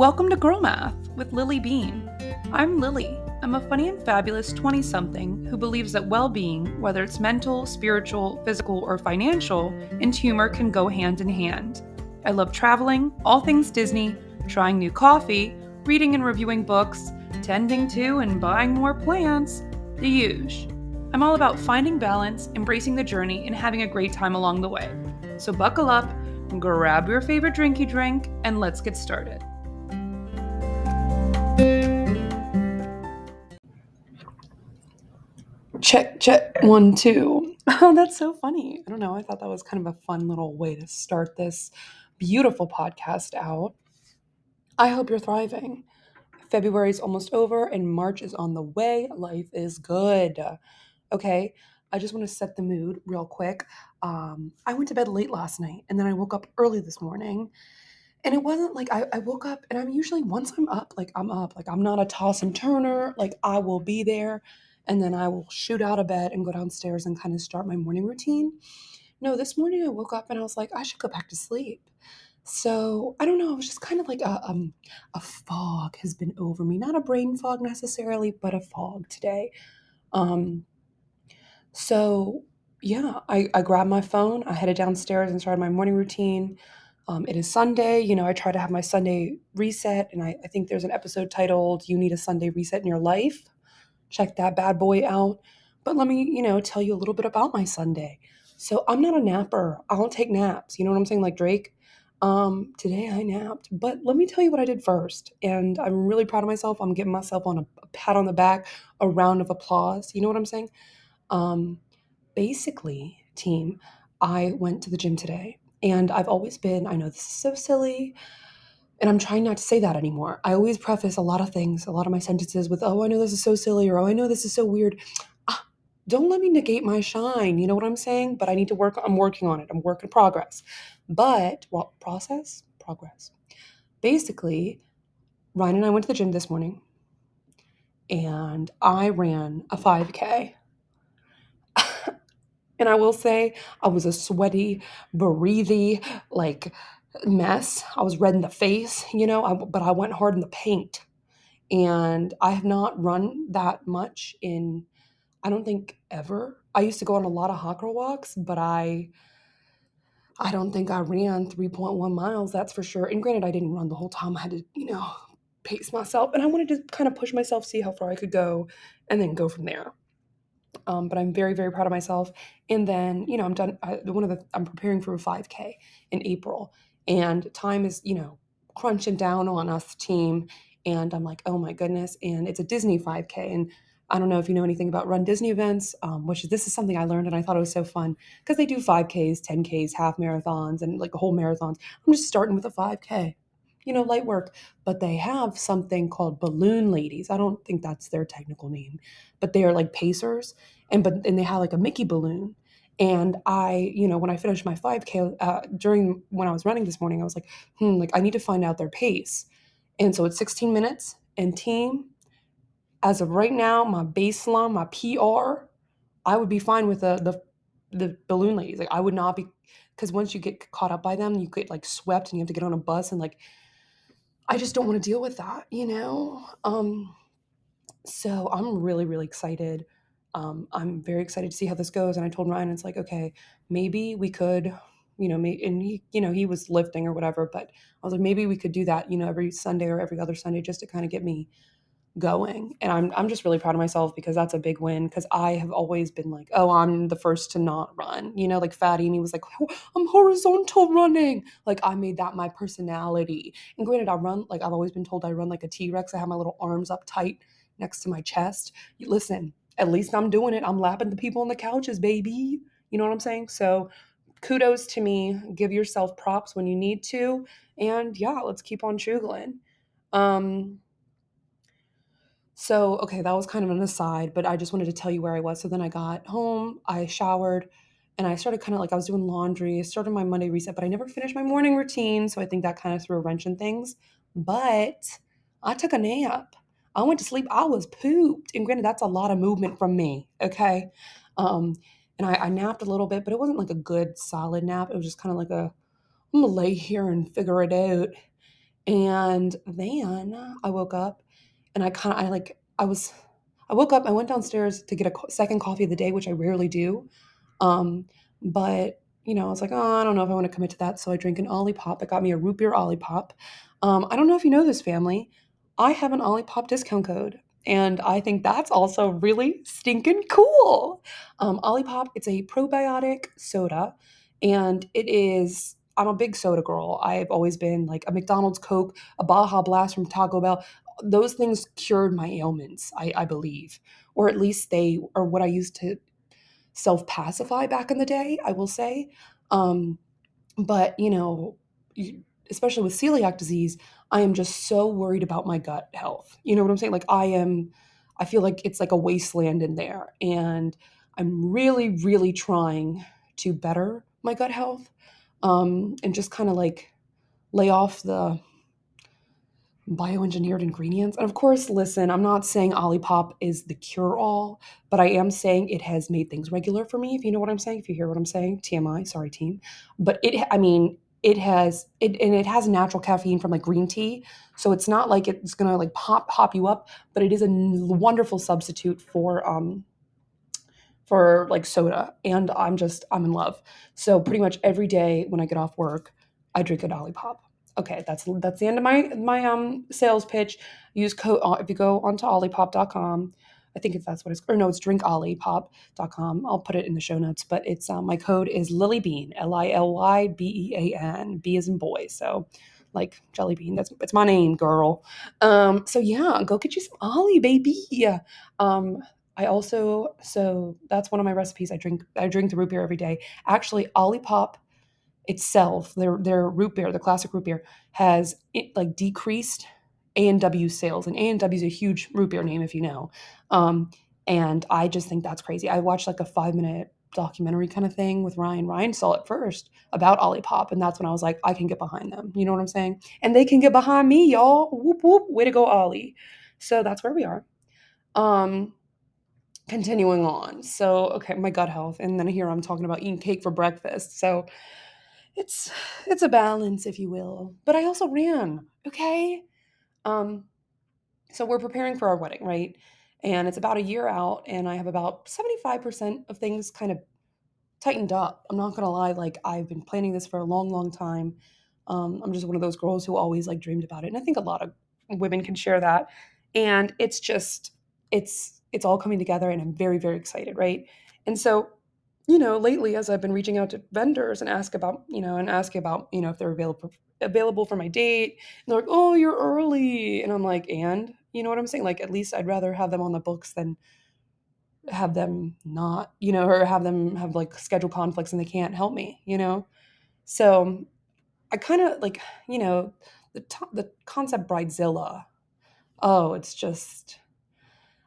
Welcome to Girl Math with Lily Bean. I'm Lily. I'm a funny and fabulous 20 something who believes that well being, whether it's mental, spiritual, physical, or financial, and humor can go hand in hand. I love traveling, all things Disney, trying new coffee, reading and reviewing books, tending to and buying more plants, the huge. I'm all about finding balance, embracing the journey, and having a great time along the way. So buckle up, grab your favorite drinky drink, and let's get started. Check, check, one, two. Oh, that's so funny. I don't know. I thought that was kind of a fun little way to start this beautiful podcast out. I hope you're thriving. February is almost over and March is on the way. Life is good. Okay. I just want to set the mood real quick. Um, I went to bed late last night and then I woke up early this morning. And it wasn't like I, I woke up and I'm usually, once I'm up, like I'm up, like I'm not a toss and turner, like I will be there and then I will shoot out of bed and go downstairs and kind of start my morning routine. No, this morning I woke up and I was like, I should go back to sleep. So I don't know. It was just kind of like a um, a fog has been over me. Not a brain fog necessarily, but a fog today. Um, so yeah, I, I grabbed my phone. I headed downstairs and started my morning routine. Um, it is Sunday. You know, I try to have my Sunday reset, and I, I think there's an episode titled "You Need a Sunday Reset in Your Life." Check that bad boy out. But let me, you know, tell you a little bit about my Sunday. So I'm not a napper. I don't take naps. You know what I'm saying? Like Drake. Um, today I napped, but let me tell you what I did first. And I'm really proud of myself. I'm giving myself on a, a pat on the back, a round of applause. You know what I'm saying? Um, basically, team, I went to the gym today and I've always been, I know this is so silly, and I'm trying not to say that anymore. I always preface a lot of things, a lot of my sentences with, oh, I know this is so silly, or oh, I know this is so weird. Ah, don't let me negate my shine. You know what I'm saying? But I need to work, I'm working on it. I'm work in progress. But, well, process, progress. Basically, Ryan and I went to the gym this morning and I ran a 5K. and I will say, I was a sweaty, breathy, like mess. I was red in the face, you know, I, but I went hard in the paint. And I have not run that much in, I don't think ever. I used to go on a lot of girl walks, but I, I don't think I ran 3.1 miles, that's for sure. And granted, I didn't run the whole time. I had to, you know, pace myself. And I wanted to kind of push myself, see how far I could go, and then go from there. Um, but I'm very, very proud of myself. And then, you know, I'm done. I, one of the, I'm preparing for a 5K in April and time is you know crunching down on us team and i'm like oh my goodness and it's a disney 5k and i don't know if you know anything about run disney events um, which this is something i learned and i thought it was so fun because they do 5ks 10ks half marathons and like whole marathons. I'm just starting with a 5k you know light work. But they have something called balloon ladies. I don't think that's their technical name but they are like pacers and but and they have like a mickey balloon and I, you know, when I finished my 5K uh, during when I was running this morning, I was like, hmm, like I need to find out their pace. And so it's 16 minutes. And team, as of right now, my baseline, my PR, I would be fine with the the the balloon ladies. Like I would not be because once you get caught up by them, you get like swept and you have to get on a bus and like I just don't want to deal with that, you know? Um so I'm really, really excited um, I'm very excited to see how this goes. And I told Ryan, it's like, okay, maybe we could, you know, maybe, and he, you know, he was lifting or whatever, but I was like, maybe we could do that, you know, every Sunday or every other Sunday just to kind of get me going. And I'm, I'm just really proud of myself because that's a big win. Cause I have always been like, oh, I'm the first to not run, you know, like Fatty me was like, I'm horizontal running. Like I made that my personality. And granted, I run, like I've always been told I run like a T-Rex. I have my little arms up tight next to my chest. Listen, at least I'm doing it. I'm lapping the people on the couches, baby. You know what I'm saying? So kudos to me. Give yourself props when you need to. And yeah, let's keep on chugling. Um so okay, that was kind of an aside, but I just wanted to tell you where I was. So then I got home, I showered, and I started kind of like I was doing laundry, I started my Monday reset, but I never finished my morning routine. So I think that kind of threw a wrench in things. But I took a nap. I went to sleep. I was pooped. And granted, that's a lot of movement from me. Okay. Um, and I, I napped a little bit, but it wasn't like a good solid nap. It was just kind of like a, I'm gonna lay here and figure it out. And then I woke up and I kind of, I like, I was, I woke up, I went downstairs to get a co- second coffee of the day, which I rarely do. Um, but, you know, I was like, oh, I don't know if I want to commit to that. So I drank an Olipop. It got me a root beer Olipop. Um, I don't know if you know this family. I have an Olipop discount code. And I think that's also really stinking cool. Um, Olipop, it's a probiotic soda, and it is. I'm a big soda girl. I've always been like a McDonald's Coke, a Baja Blast from Taco Bell. Those things cured my ailments, I, I believe, or at least they are what I used to self pacify back in the day. I will say, um, but you know, especially with celiac disease, I am just so worried about my gut health. You know what I'm saying? Like I am I feel like it's like a wasteland in there and I'm really really trying to better my gut health um and just kind of like lay off the bioengineered ingredients. And of course, listen, I'm not saying Olipop is the cure all, but I am saying it has made things regular for me, if you know what I'm saying, if you hear what I'm saying. TMI, sorry, team. But it, I mean, it has it and it has natural caffeine from like green tea. So it's not like it's gonna like pop pop you up but it is a wonderful substitute for um for like soda. And i'm just i'm in love. So pretty much every day when i get off work i drink a dolly pop okay that's that's the end of my my um sales pitch. Use code uh, if you go onto olipop.com i think if that's what it's or no it's drinkolipop.com i'll put it in the show notes but it's um, my code is l-i-l-y-b-e-a-n b is in boy so like jelly bean that's it's my name girl um so yeah go get you some ollie baby um I also so that's one of my recipes. I drink I drink the root beer every day. Actually, Olipop itself, their their root beer, the classic root beer, has it, like decreased A and W sales, and A and W is a huge root beer name if you know. Um, and I just think that's crazy. I watched like a five minute documentary kind of thing with Ryan. Ryan saw it first about Olipop, and that's when I was like, I can get behind them. You know what I'm saying? And they can get behind me, y'all. Whoop whoop, way to go, Ollie. So that's where we are. Um, continuing on. So, okay, my gut health, and then here I'm talking about eating cake for breakfast. So it's it's a balance, if you will. But I also ran. Okay. Um. So we're preparing for our wedding, right? And it's about a year out, and I have about 75% of things kind of tightened up. I'm not gonna lie, like I've been planning this for a long, long time. Um, I'm just one of those girls who always like dreamed about it. And I think a lot of women can share that. And it's just, it's it's all coming together and I'm very, very excited, right? And so, you know, lately as I've been reaching out to vendors and ask about, you know, and asking about, you know, if they're available available for my date, and they're like, oh, you're early. And I'm like, and you know what I'm saying? Like at least I'd rather have them on the books than have them not, you know, or have them have like schedule conflicts and they can't help me, you know? So I kind of like, you know, the to- the concept bridezilla. Oh, it's just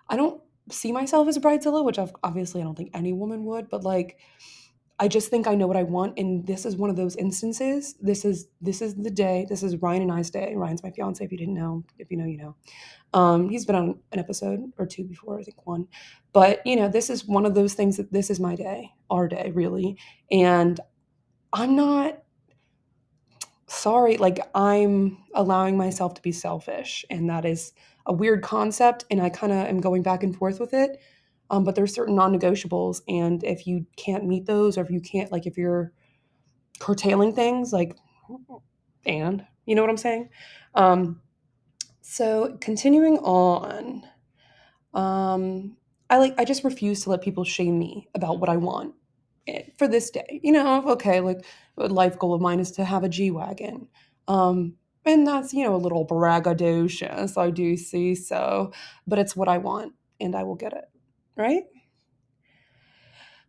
I don't see myself as a bridezilla, which I've, obviously I don't think any woman would, but like I just think I know what I want, and this is one of those instances. This is this is the day. This is Ryan and I's day. Ryan's my fiance. If you didn't know, if you know, you know. Um, he's been on an episode or two before, I think one. But you know, this is one of those things that this is my day, our day, really. And I'm not sorry, like I'm allowing myself to be selfish, and that is a weird concept, and I kind of am going back and forth with it. Um, but there's certain non-negotiables, and if you can't meet those, or if you can't, like, if you're curtailing things, like, and you know what I'm saying? Um, so continuing on, um, I like I just refuse to let people shame me about what I want eh, for this day. You know, okay, like a life goal of mine is to have a G wagon, um, and that's you know a little braggadocious. I do see so, but it's what I want, and I will get it. Right.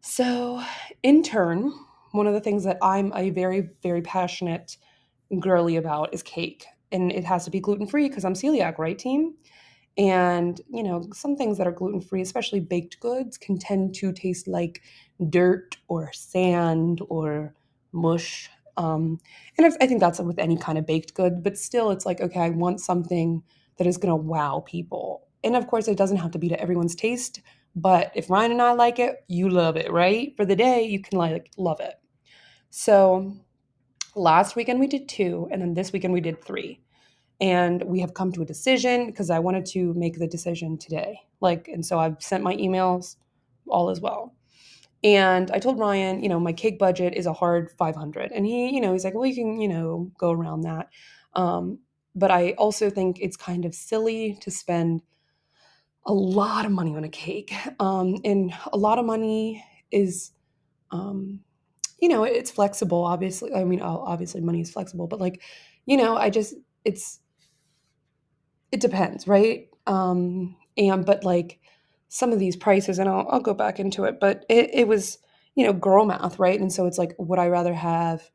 So, in turn, one of the things that I'm a very very passionate girly about is cake, and it has to be gluten free because I'm celiac, right, team? And, you know, some things that are gluten free, especially baked goods, can tend to taste like dirt or sand or mush. Um, and I've, I think that's with any kind of baked good, but still, it's like, okay, I want something that is going to wow people. And of course, it doesn't have to be to everyone's taste, but if Ryan and I like it, you love it, right? For the day, you can like love it. So last weekend we did two, and then this weekend we did three. and we have come to a decision because I wanted to make the decision today. Like, and so I've sent my emails, all as well. And I told Ryan, you know, my cake budget is a hard 500. And he, you know, he's like, well, you can, you know, go around that. Um, but I also think it's kind of silly to spend a lot of money on a cake. Um, and a lot of money is, um, you know, it's flexible, obviously. I mean, obviously, money is flexible, but like, you know, I just, it's, it depends, right? Um, and, but like, some of these prices, and I'll, I'll go back into it, but it, it was, you know, girl math, right? And so it's like, would I rather have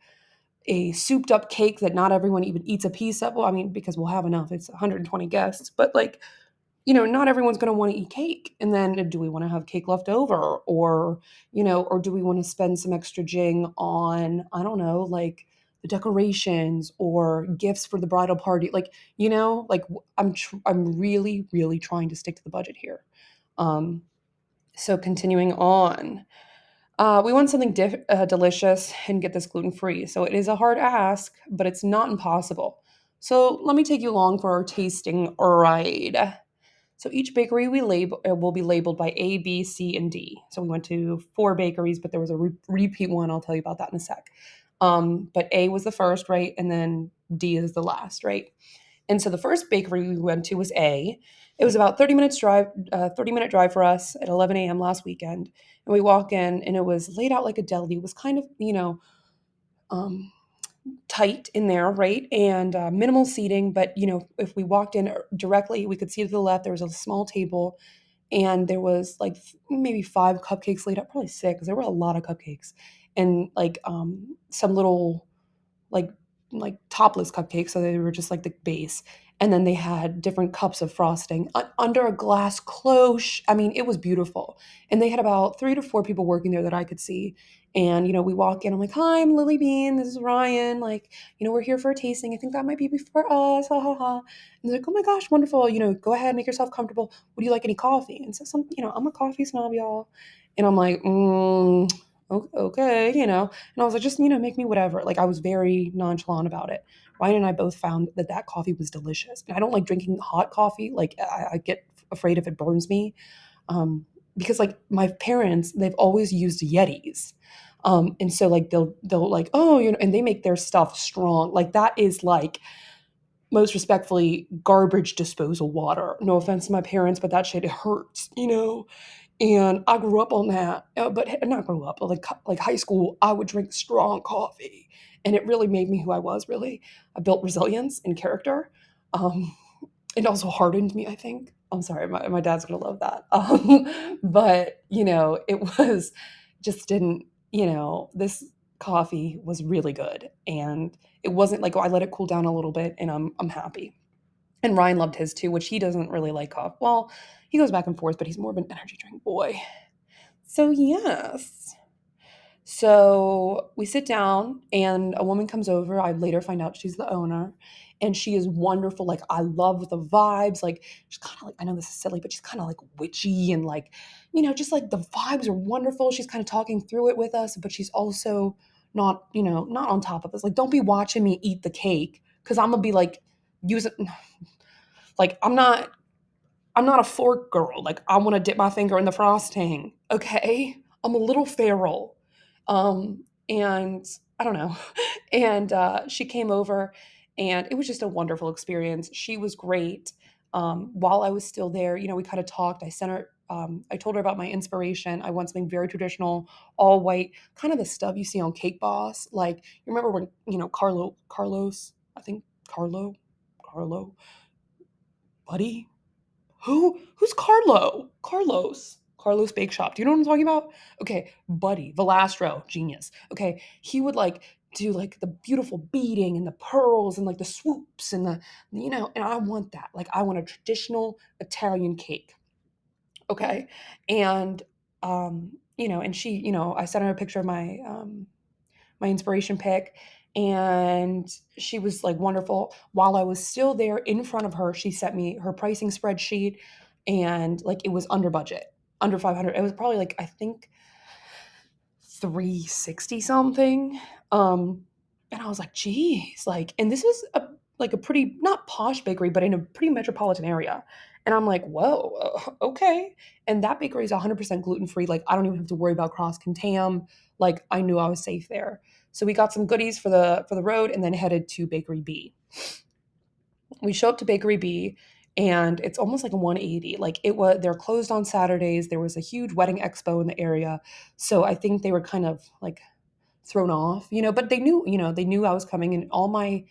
a souped up cake that not everyone even eats a piece of? Well, I mean, because we'll have enough, it's 120 guests, but like, you know, not everyone's going to want to eat cake. And then do we want to have cake left over? Or, you know, or do we want to spend some extra jing on, I don't know, like the decorations or gifts for the bridal party? Like, you know, like I'm, tr- I'm really, really trying to stick to the budget here. Um, so continuing on, uh, we want something uh, delicious and get this gluten free. So it is a hard ask, but it's not impossible. So let me take you along for our tasting ride. So each bakery we label uh, will be labeled by A, B, C, and D. So we went to four bakeries, but there was a re- repeat one. I'll tell you about that in a sec. Um, but A was the first, right, and then D is the last, right. And so the first bakery we went to was A, it was about 30 minutes drive, uh, 30 minute drive for us at 11 a.m. last weekend. And we walk in and it was laid out like a deli. It was kind of, you know, um, tight in there, right? And uh, minimal seating. But, you know, if we walked in directly, we could see to the left, there was a small table and there was like maybe five cupcakes laid out, probably six. There were a lot of cupcakes and like um, some little like like topless cupcakes so they were just like the base and then they had different cups of frosting under a glass cloche. I mean, it was beautiful. And they had about three to four people working there that I could see. And, you know, we walk in, I'm like, hi, I'm Lily Bean. This is Ryan. Like, you know, we're here for a tasting. I think that might be before us. Ha ha ha. And they're like, oh my gosh, wonderful. You know, go ahead, make yourself comfortable. Would you like any coffee? And so some, you know, I'm a coffee snob, y'all. And I'm like, mm, okay, you know. And I was like, just, you know, make me whatever. Like, I was very nonchalant about it. Ryan and I both found that that coffee was delicious. And I don't like drinking hot coffee. Like I, I get afraid if it burns me. Um, because like my parents, they've always used Yetis. Um, and so like they'll they'll like, oh, you know, and they make their stuff strong. Like that is like most respectfully garbage disposal water. No offense to my parents, but that shit hurts, you know. And I grew up on that, uh, but not grew up, like like high school. I would drink strong coffee, and it really made me who I was. Really, I built resilience and character. Um, it also hardened me. I think. I'm sorry, my, my dad's gonna love that. Um, but you know, it was just didn't. You know, this coffee was really good, and it wasn't like oh, I let it cool down a little bit, and I'm I'm happy. And Ryan loved his too, which he doesn't really like coffee. Well, he goes back and forth, but he's more of an energy drink boy. So yes. So we sit down and a woman comes over. I later find out she's the owner and she is wonderful. Like I love the vibes. Like she's kind of like I know this is silly, but she's kind of like witchy and like you know just like the vibes are wonderful. She's kind of talking through it with us, but she's also not you know not on top of us. Like don't be watching me eat the cake because I'm gonna be like using like I'm not I'm not a fork girl. Like I want to dip my finger in the frosting. Okay, I'm a little feral um, and I don't know. And uh, she came over, and it was just a wonderful experience. She was great. Um, while I was still there, you know, we kind of talked. I sent her, um, I told her about my inspiration. I want something very traditional, all white, kind of the stuff you see on Cake Boss. Like, you remember when, you know, Carlo, Carlos, I think Carlo, Carlo, Buddy? Who? Who's Carlo? Carlos. Carlos Bake Shop. Do you know what I'm talking about? Okay, Buddy, Valastro, genius. Okay, he would like do like the beautiful beading and the pearls and like the swoops and the, you know, and I want that. Like, I want a traditional Italian cake. Okay. And, um, you know, and she, you know, I sent her a picture of my, um, my inspiration pick and she was like wonderful. While I was still there in front of her, she sent me her pricing spreadsheet and like it was under budget under 500. It was probably like, I think 360 something. Um, and I was like, geez, like, and this is a, like a pretty not posh bakery, but in a pretty metropolitan area. And I'm like, whoa, okay. And that bakery is 100% gluten free. Like, I don't even have to worry about cross contam. Like, I knew I was safe there. So we got some goodies for the for the road, and then headed to Bakery B. We show up to Bakery B, and it's almost like a 180. Like it was, they're closed on Saturdays. There was a huge wedding expo in the area, so I think they were kind of like thrown off, you know. But they knew, you know, they knew I was coming, and all my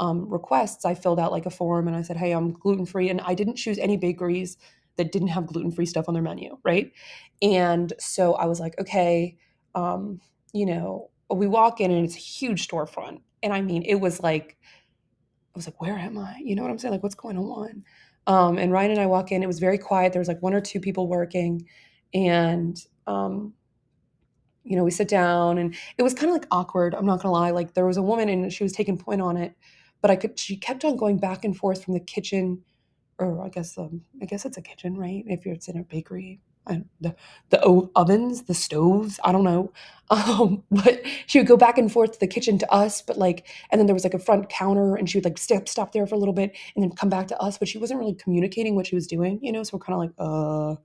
um, requests, I filled out like a form and I said, hey, I'm gluten free. And I didn't choose any bakeries that didn't have gluten free stuff on their menu. Right. And so I was like, okay, um, you know, we walk in and it's a huge storefront. And I mean, it was like, I was like, where am I? You know what I'm saying? Like, what's going on? Um, and Ryan and I walk in, it was very quiet. There was like one or two people working. And, um, you know, we sit down and it was kind of like awkward. I'm not gonna lie. Like there was a woman and she was taking point on it but I could she kept on going back and forth from the kitchen or I guess um, I guess it's a kitchen, right? If you're it's in a bakery, The the ovens, the stoves, I don't know. Um, but she would go back and forth to the kitchen to us, but like, and then there was like a front counter, and she would like step stop there for a little bit, and then come back to us. But she wasn't really communicating what she was doing, you know. So we're kind of like, uh,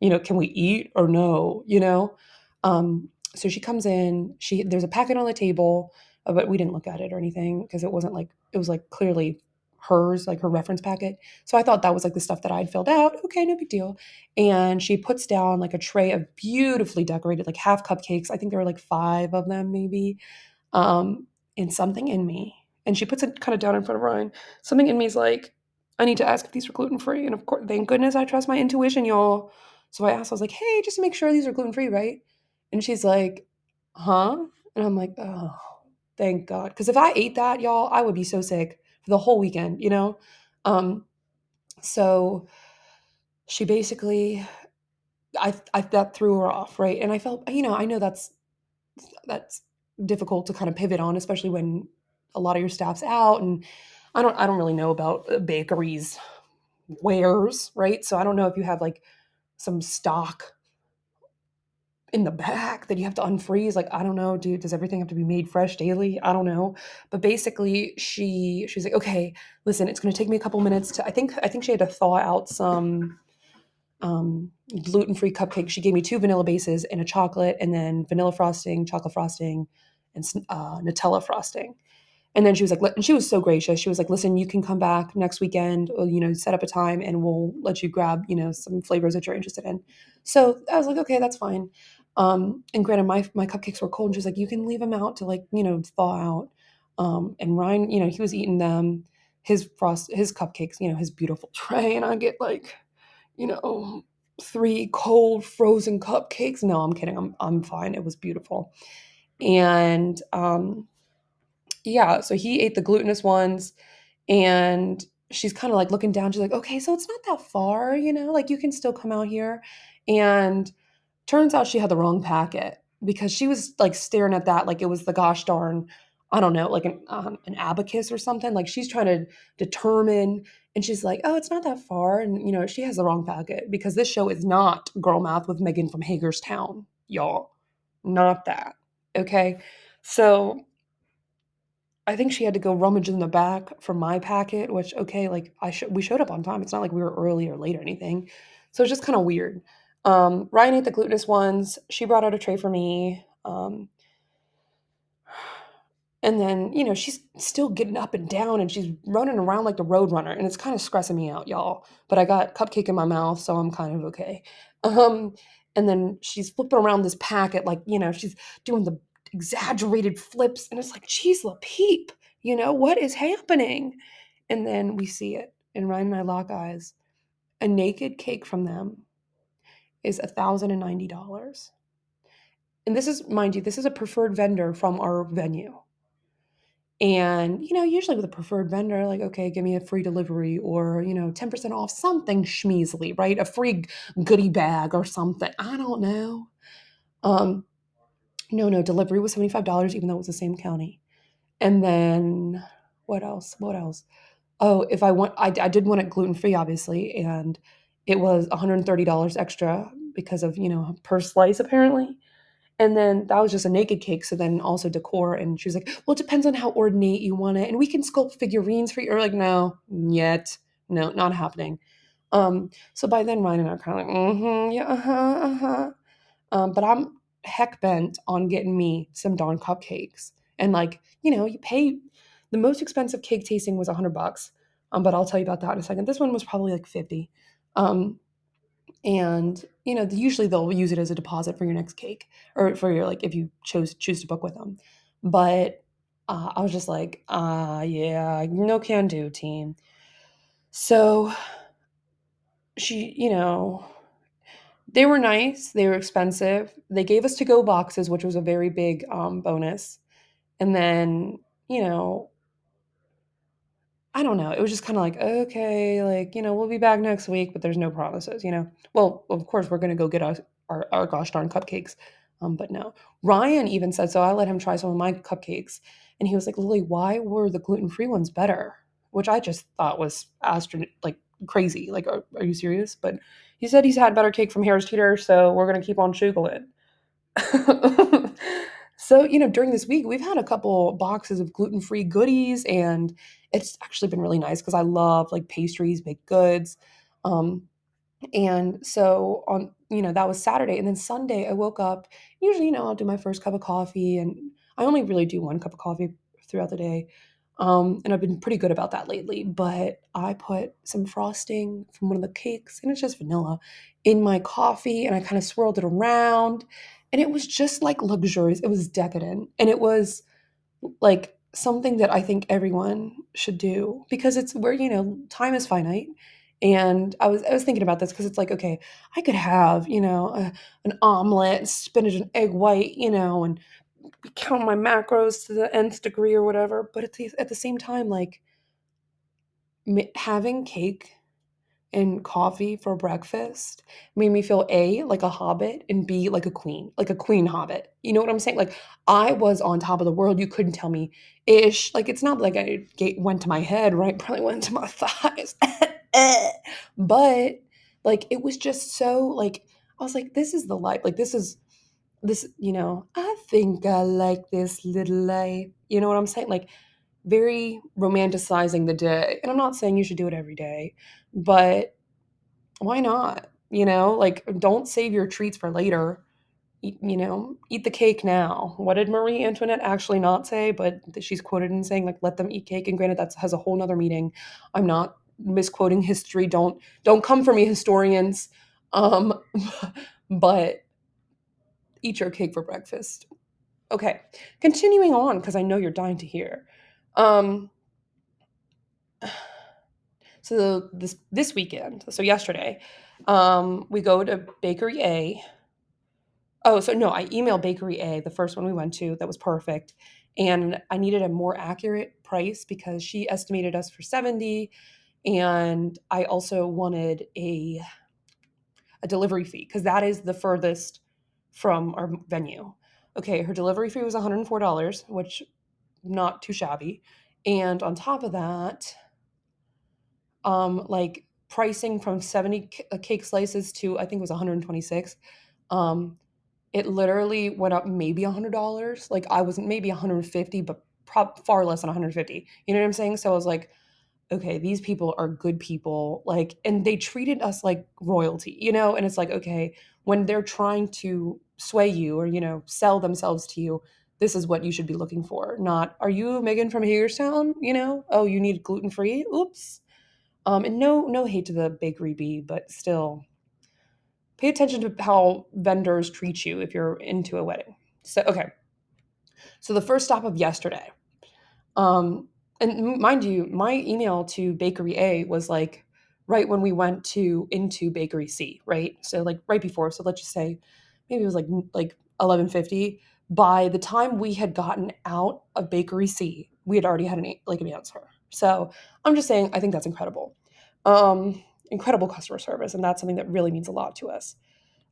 you know, can we eat or no, you know? Um, so she comes in. She there's a packet on the table uh, but we didn't look at it or anything because it wasn't like it was like clearly hers, like her reference packet. So I thought that was like the stuff that I'd filled out. Okay, no big deal. And she puts down like a tray of beautifully decorated, like half cupcakes. I think there were like five of them, maybe. Um, and something in me, and she puts it kind of down in front of Ryan. Something in me is like, I need to ask if these are gluten free. And of course, thank goodness I trust my intuition, y'all. So I asked, I was like, hey, just to make sure these are gluten free, right? And she's like, huh? And I'm like, oh Thank God. Because if I ate that, y'all, I would be so sick the whole weekend, you know? Um, so she basically, I, I, that threw her off, right? And I felt, you know, I know that's, that's difficult to kind of pivot on, especially when a lot of your staff's out. And I don't, I don't really know about bakeries wares, right? So I don't know if you have like some stock in the back that you have to unfreeze like i don't know dude does everything have to be made fresh daily? I don't know. But basically she she's like okay listen it's going to take me a couple minutes to i think i think she had to thaw out some um, gluten-free cupcakes. She gave me two vanilla bases and a chocolate and then vanilla frosting chocolate frosting and uh, nutella frosting. And then she was like and she was so gracious. She was like listen you can come back next weekend or you know set up a time and we'll let you grab you know some flavors that you're interested in. So i was like okay that's fine um, and granted, my my cupcakes were cold, and she's like, "You can leave them out to like you know thaw out." Um, and Ryan, you know, he was eating them, his frost, his cupcakes, you know, his beautiful tray, and I get like, you know, three cold frozen cupcakes. No, I'm kidding. I'm I'm fine. It was beautiful, and um, yeah. So he ate the glutinous ones, and she's kind of like looking down. She's like, "Okay, so it's not that far, you know, like you can still come out here." And Turns out she had the wrong packet because she was like staring at that like it was the gosh darn, I don't know, like an um, an abacus or something. Like she's trying to determine, and she's like, "Oh, it's not that far," and you know she has the wrong packet because this show is not Girl Math with Megan from Hagerstown, y'all. Not that. Okay, so I think she had to go rummage in the back for my packet, which okay, like I sh- we showed up on time. It's not like we were early or late or anything. So it's just kind of weird. Um, Ryan ate the glutinous ones. She brought out a tray for me. Um, and then, you know, she's still getting up and down and she's running around like the road runner. And it's kind of stressing me out, y'all. But I got cupcake in my mouth, so I'm kind of okay. Um, and then she's flipping around this packet, like, you know, she's doing the exaggerated flips. And it's like, geez, peep, you know, what is happening? And then we see it. And Ryan and I lock eyes. A naked cake from them is $1,090. And this is, mind you, this is a preferred vendor from our venue. And, you know, usually with a preferred vendor, like, okay, give me a free delivery or, you know, 10% off something schmeasly, right? A free goodie bag or something. I don't know. Um, no, no, delivery was $75, even though it was the same county. And then what else? What else? Oh, if I want, I, I did want it gluten free, obviously. And it was $130 extra because of, you know, per slice apparently. And then that was just a naked cake. So then also decor. And she was like, well, it depends on how ornate you want it. And we can sculpt figurines for you. Or like, no, yet. No, not happening. Um, so by then Ryan and I are kind of like, mm-hmm, yeah, uh-huh, uh-huh. Um, but I'm heck bent on getting me some Dawn cupcakes. And like, you know, you pay the most expensive cake tasting was a hundred bucks. Um, but I'll tell you about that in a second. This one was probably like 50. Um, and you know, usually they'll use it as a deposit for your next cake or for your like if you chose choose to book with them. But uh, I was just like, uh yeah, no can do, team. So she, you know, they were nice, they were expensive. They gave us to go boxes, which was a very big um, bonus. And then, you know, I don't know. It was just kind of like, okay, like, you know, we'll be back next week, but there's no promises, you know? Well, of course, we're going to go get our, our, our, gosh darn cupcakes. Um, but no. Ryan even said, so I let him try some of my cupcakes. And he was like, Lily, why were the gluten free ones better? Which I just thought was astron like crazy. Like, are, are, you serious? But he said he's had better cake from Harris Teeter, so we're going to keep on shuggling. so, you know, during this week, we've had a couple boxes of gluten free goodies, and it's actually been really nice because I love like pastries, baked goods. Um, and so on, you know, that was Saturday. And then Sunday, I woke up. Usually, you know, I'll do my first cup of coffee, and I only really do one cup of coffee throughout the day. Um, and I've been pretty good about that lately. But I put some frosting from one of the cakes, and it's just vanilla, in my coffee, and I kind of swirled it around. And it was just like luxurious. It was decadent. And it was like something that I think everyone should do because it's where, you know, time is finite. And I was I was thinking about this because it's like, okay, I could have, you know, a, an omelet, spinach and egg white, you know, and count my macros to the nth degree or whatever. But at the, at the same time, like having cake and coffee for breakfast made me feel A, like a hobbit, and B, like a queen, like a queen hobbit. You know what I'm saying? Like I was on top of the world. You couldn't tell me ish. Like it's not like I went to my head, right? Probably went to my thighs. but like it was just so like, I was like, this is the life. Like this is this, you know, I think I like this little life. You know what I'm saying? Like very romanticizing the day. And I'm not saying you should do it every day, but why not? You know, like don't save your treats for later. You know, eat the cake now. What did Marie Antoinette actually not say? But she's quoted in saying like, "Let them eat cake." And granted, that has a whole nother meaning. I'm not misquoting history. Don't don't come for me, historians. Um, but eat your cake for breakfast. Okay, continuing on because I know you're dying to hear. Um, so this this weekend, so yesterday, um, we go to Bakery A. Oh, so no, I emailed Bakery A, the first one we went to, that was perfect. And I needed a more accurate price because she estimated us for 70. And I also wanted a a delivery fee because that is the furthest from our venue. Okay, her delivery fee was $104, which not too shabby. And on top of that, um, like pricing from 70 uh, cake slices to I think it was 126. Um, it literally went up maybe $100. Like I wasn't maybe 150, but pro- far less than 150. You know what I'm saying? So I was like, okay, these people are good people. Like, and they treated us like royalty, you know? And it's like, okay, when they're trying to sway you or, you know, sell themselves to you, this is what you should be looking for. Not, are you Megan from Hagerstown? You know, oh, you need gluten free? Oops. Um, and no, no hate to the bakery bee, but still, pay attention to how vendors treat you if you're into a wedding. So, okay. So the first stop of yesterday, um, and mind you, my email to Bakery A was like right when we went to into Bakery C, right? So like right before. So let's just say maybe it was like like eleven fifty. By the time we had gotten out of Bakery C, we had already had an like an answer. So I'm just saying, I think that's incredible. Um, incredible customer service, and that's something that really means a lot to us.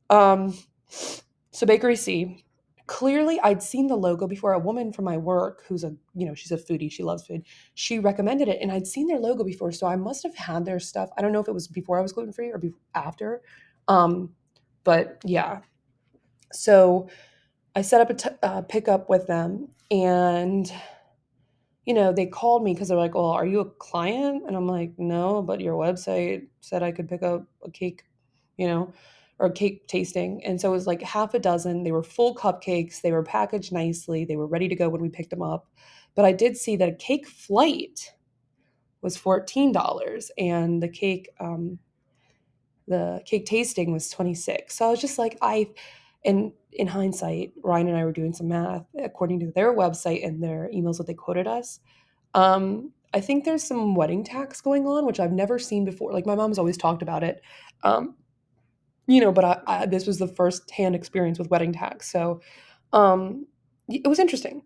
Um, so Bakery C, clearly I'd seen the logo before. A woman from my work, who's a you know she's a foodie, she loves food. She recommended it, and I'd seen their logo before, so I must have had their stuff. I don't know if it was before I was gluten free or after, um, but yeah. So I set up a t- uh, pickup with them, and you know they called me because they're like, "Well, are you a client?" And I'm like, "No, but your website said I could pick up a cake, you know, or cake tasting." And so it was like half a dozen. They were full cupcakes. They were packaged nicely. They were ready to go when we picked them up. But I did see that a cake flight was fourteen dollars, and the cake um, the cake tasting was 26 so i was just like i and in hindsight ryan and i were doing some math according to their website and their emails that they quoted us. Um, i think there's some wedding tax going on which i've never seen before. Like my mom's always talked about it. Um, you know but I, I, this was the first hand experience with wedding tax. So um, it was interesting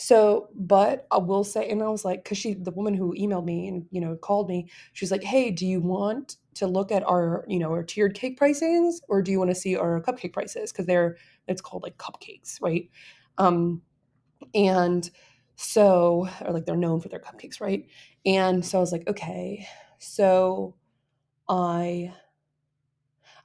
so, but I will say, and I was like, because she, the woman who emailed me and you know called me, she's like, "Hey, do you want to look at our you know our tiered cake pricings, or do you want to see our cupcake prices? Because they're it's called like cupcakes, right? Um, and so, or like they're known for their cupcakes, right? And so I was like, okay, so I I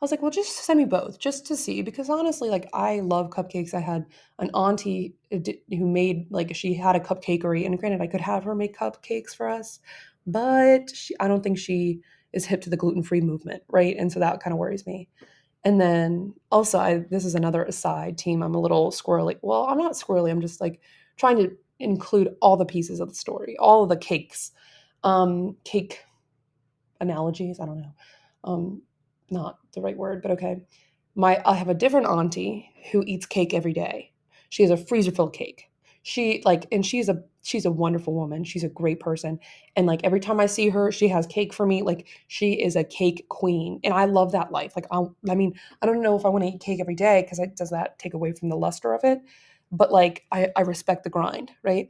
was like, well, just send me both just to see because honestly, like I love cupcakes. I had an auntie uh, who made like she had a cupcakery, and granted, I could have her make cupcakes for us, but she, I don't think she is hip to the gluten free movement, right? And so that kind of worries me. And then also, I this is another aside team. I'm a little squirrely. Well, I'm not squirrely. I'm just like trying to include all the pieces of the story, all of the cakes, um, cake analogies. I don't know. Um, not the right word, but okay. My I have a different auntie who eats cake every day. She has a freezer full of cake. She like and she's a she's a wonderful woman. She's a great person. And like every time I see her, she has cake for me. Like she is a cake queen. And I love that life. Like I I mean, I don't know if I want to eat cake every day because does that take away from the luster of it? But like I, I respect the grind, right?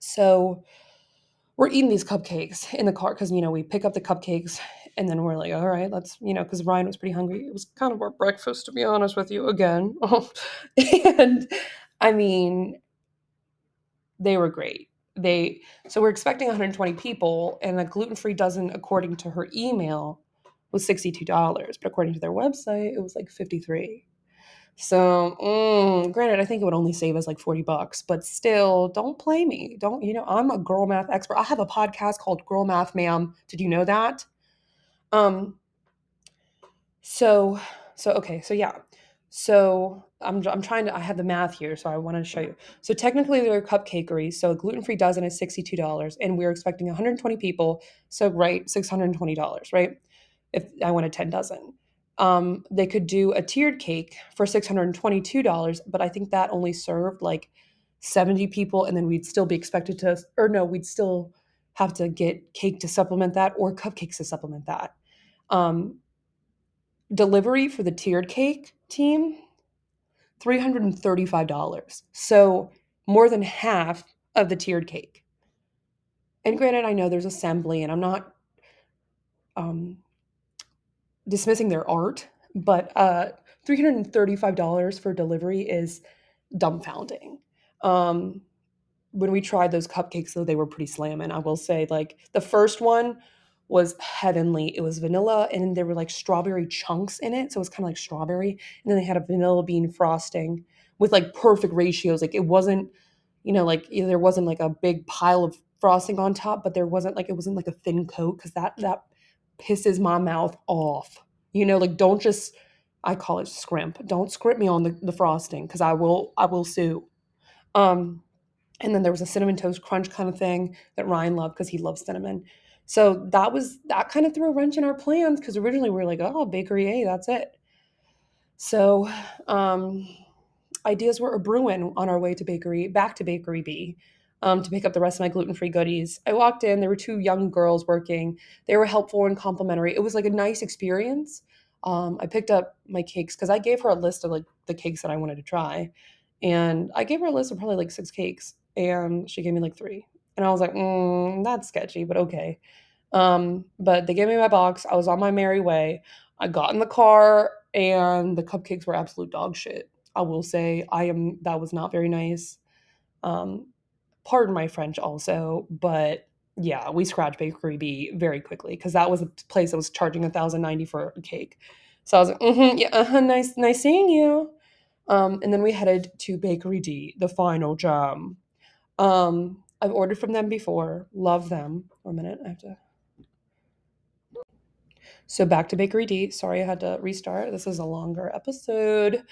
So we're eating these cupcakes in the car because you know we pick up the cupcakes and then we're like all right let's you know because ryan was pretty hungry it was kind of our breakfast to be honest with you again and i mean they were great they so we're expecting 120 people and a gluten-free dozen according to her email was $62 but according to their website it was like 53 so, mm, granted, I think it would only save us like 40 bucks, but still, don't play me. Don't, you know, I'm a girl math expert. I have a podcast called Girl Math Ma'am. Did you know that? Um, so, so, okay, so yeah. So I'm, I'm trying to, I have the math here, so I want to show you. So technically they're cupcakery. So a gluten-free dozen is $62 and we're expecting 120 people. So right, $620, right? If I wanted 10 dozen um, they could do a tiered cake for $622 but i think that only served like 70 people and then we'd still be expected to or no we'd still have to get cake to supplement that or cupcakes to supplement that. Um, delivery for the tiered cake team $335 so more than half of the tiered cake. And granted i know there's assembly and i'm not um, dismissing their art, but uh, $335 for delivery is dumbfounding. Um, when we tried those cupcakes, though, they were pretty slamming. I will say, like, the first one was heavenly. It was vanilla, and there were like strawberry chunks in it. So it was kind of like strawberry. And then they had a vanilla bean frosting with like perfect ratios. Like, it wasn't, you know, like there wasn't like a big pile of frosting on top, but there wasn't like, it wasn't like a thin coat because that, that, pisses my mouth off. You know, like don't just I call it scrimp. Don't scrimp me on the, the frosting because I will I will sue. Um and then there was a cinnamon toast crunch kind of thing that Ryan loved because he loves cinnamon. So that was that kind of threw a wrench in our plans because originally we were like, oh, bakery A, that's it. So um ideas were a brewing on our way to bakery back to bakery B um, to pick up the rest of my gluten free goodies. I walked in, there were two young girls working. They were helpful and complimentary. It was like a nice experience. Um, I picked up my cakes because I gave her a list of like the cakes that I wanted to try. And I gave her a list of probably like six cakes, and she gave me like three. And I was like, mm, that's sketchy, but okay. Um, but they gave me my box. I was on my merry way. I got in the car, and the cupcakes were absolute dog shit. I will say, I am that was not very nice. Um, pardon my French also, but yeah, we scratched Bakery B very quickly because that was a place that was charging a thousand ninety for a cake. So I was like, mm-hmm, yeah, uh-huh, nice, nice seeing you. Um, and then we headed to Bakery D, the final jam. Um, I've ordered from them before, love them. One minute, I have to. So back to Bakery D. Sorry, I had to restart. This is a longer episode.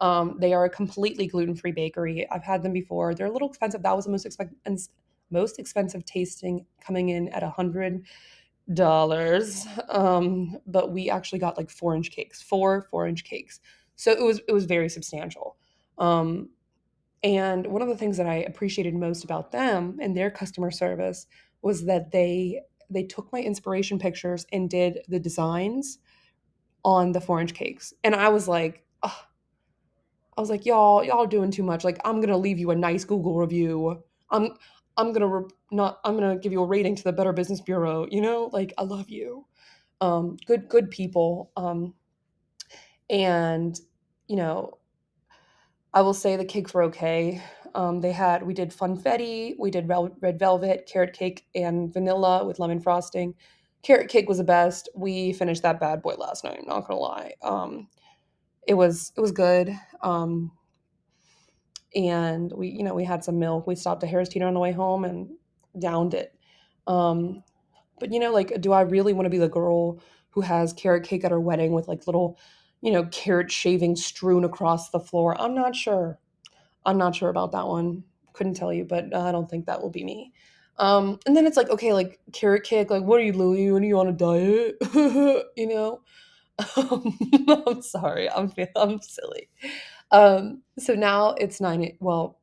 Um, they are a completely gluten-free bakery. I've had them before. They're a little expensive. That was the most expensive, most expensive tasting, coming in at a hundred dollars. Um, but we actually got like four inch cakes, four four inch cakes. So it was it was very substantial. Um, and one of the things that I appreciated most about them and their customer service was that they they took my inspiration pictures and did the designs on the four inch cakes. And I was like. I was like, y'all, y'all doing too much. Like, I'm gonna leave you a nice Google review. I'm I'm gonna re- not I'm gonna give you a rating to the Better Business Bureau. You know, like I love you. Um, good good people. Um, and you know, I will say the cakes were okay. Um, they had we did funfetti, we did red velvet, carrot cake, and vanilla with lemon frosting. Carrot cake was the best. We finished that bad boy last night. Not gonna lie. Um, it was it was good. Um, and we you know we had some milk. We stopped at Harris Teeter on the way home and downed it. Um, but you know, like, do I really want to be the girl who has carrot cake at her wedding with like little, you know, carrot shavings strewn across the floor? I'm not sure. I'm not sure about that one. Couldn't tell you, but I don't think that will be me. Um, and then it's like, okay, like carrot cake, like, what are you, Lily? When are you on a diet? you know? Um, I'm sorry. I'm I'm silly. Um, so now it's nine. Well,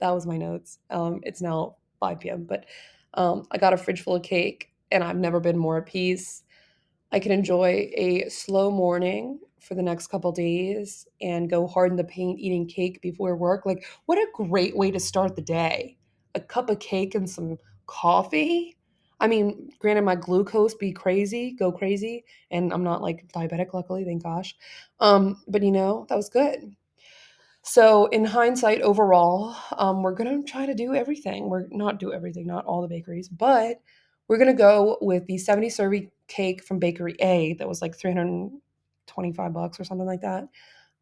that was my notes. Um, it's now 5 p.m. But um, I got a fridge full of cake, and I've never been more at peace. I can enjoy a slow morning for the next couple days and go hard in the paint eating cake before work. Like, what a great way to start the day! A cup of cake and some coffee. I mean, granted, my glucose be crazy, go crazy, and I'm not like diabetic, luckily, thank gosh. Um, but you know, that was good. So, in hindsight, overall, um, we're gonna try to do everything. We're not do everything, not all the bakeries, but we're gonna go with the 70 serving cake from Bakery A that was like 325 bucks or something like that.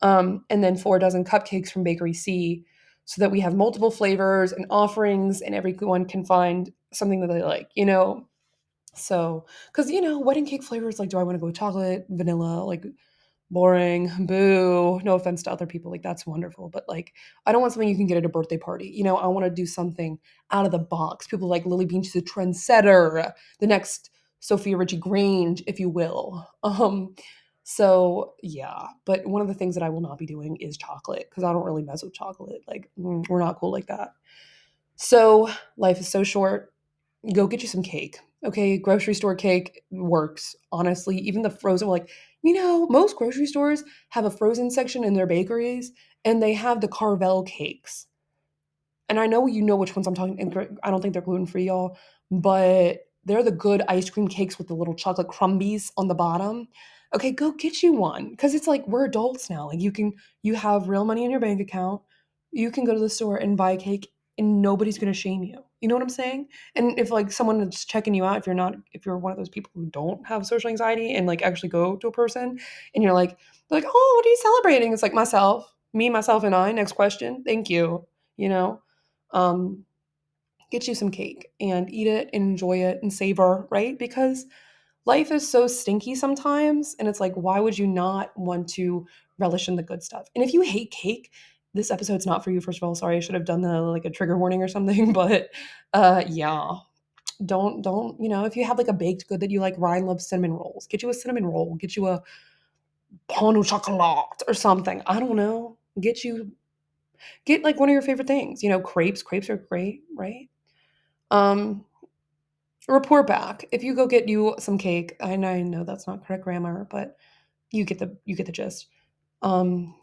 Um, and then four dozen cupcakes from Bakery C so that we have multiple flavors and offerings and everyone can find something that they like, you know? So, because, you know, wedding cake flavors, like, do I want to go chocolate, vanilla, like boring, boo. No offense to other people, like that's wonderful, but like I don't want something you can get at a birthday party. You know, I want to do something out of the box. People like Lily Bean, she's a trendsetter, the next Sofia Richie Grainge, if you will. Um, so yeah, but one of the things that I will not be doing is chocolate because I don't really mess with chocolate. Like mm, we're not cool like that. So life is so short. Go get you some cake. Okay, grocery store cake works. Honestly, even the frozen like you know, most grocery stores have a frozen section in their bakeries, and they have the Carvel cakes. And I know you know which ones I'm talking. And I don't think they're gluten free, y'all, but they're the good ice cream cakes with the little chocolate crumbies on the bottom. Okay, go get you one because it's like we're adults now. Like you can, you have real money in your bank account. You can go to the store and buy a cake, and nobody's gonna shame you. You know what I'm saying? And if like someone is checking you out, if you're not, if you're one of those people who don't have social anxiety and like actually go to a person and you're like, like, oh, what are you celebrating? It's like myself, me, myself, and I. Next question. Thank you. You know, um, get you some cake and eat it and enjoy it and savor, right? Because life is so stinky sometimes. And it's like, why would you not want to relish in the good stuff? And if you hate cake, this episode's not for you, first of all. Sorry, I should have done the like a trigger warning or something. But uh yeah. Don't don't, you know, if you have like a baked good that you like, Ryan loves cinnamon rolls. Get you a cinnamon roll, get you a pain au chocolat or something. I don't know. Get you get like one of your favorite things. You know, crepes. Crepes are great, right? Um, report back. If you go get you some cake, I know, I know that's not correct grammar, but you get the you get the gist. Um,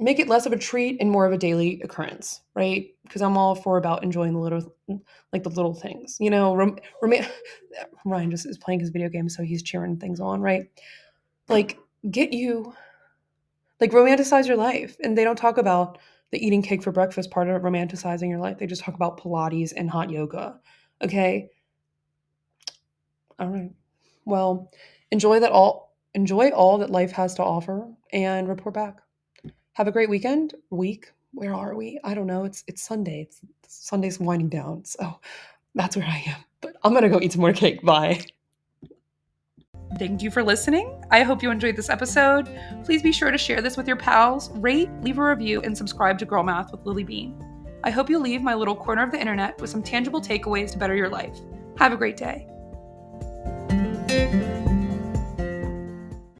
make it less of a treat and more of a daily occurrence, right? Because I'm all for about enjoying the little, like the little things. You know, Ryan just is playing his video game, so he's cheering things on, right? Like, get you, like, romanticize your life. And they don't talk about the eating cake for breakfast part of romanticizing your life. They just talk about Pilates and hot yoga. Okay. All right. Well, enjoy that all, enjoy all that life has to offer and report back. have a great weekend. Week. Where are we? I don't know. It's it's Sunday. It's Sunday's winding down. So that's where I am. But I'm gonna go eat some more cake. Bye. Thank you for listening. I hope you enjoyed this episode. Please be sure to share this with your pals, rate, leave a review, and subscribe to Girl Math with Lily Bean. I hope you leave my little corner of the internet with some tangible takeaways to better your life. Have a great day. Música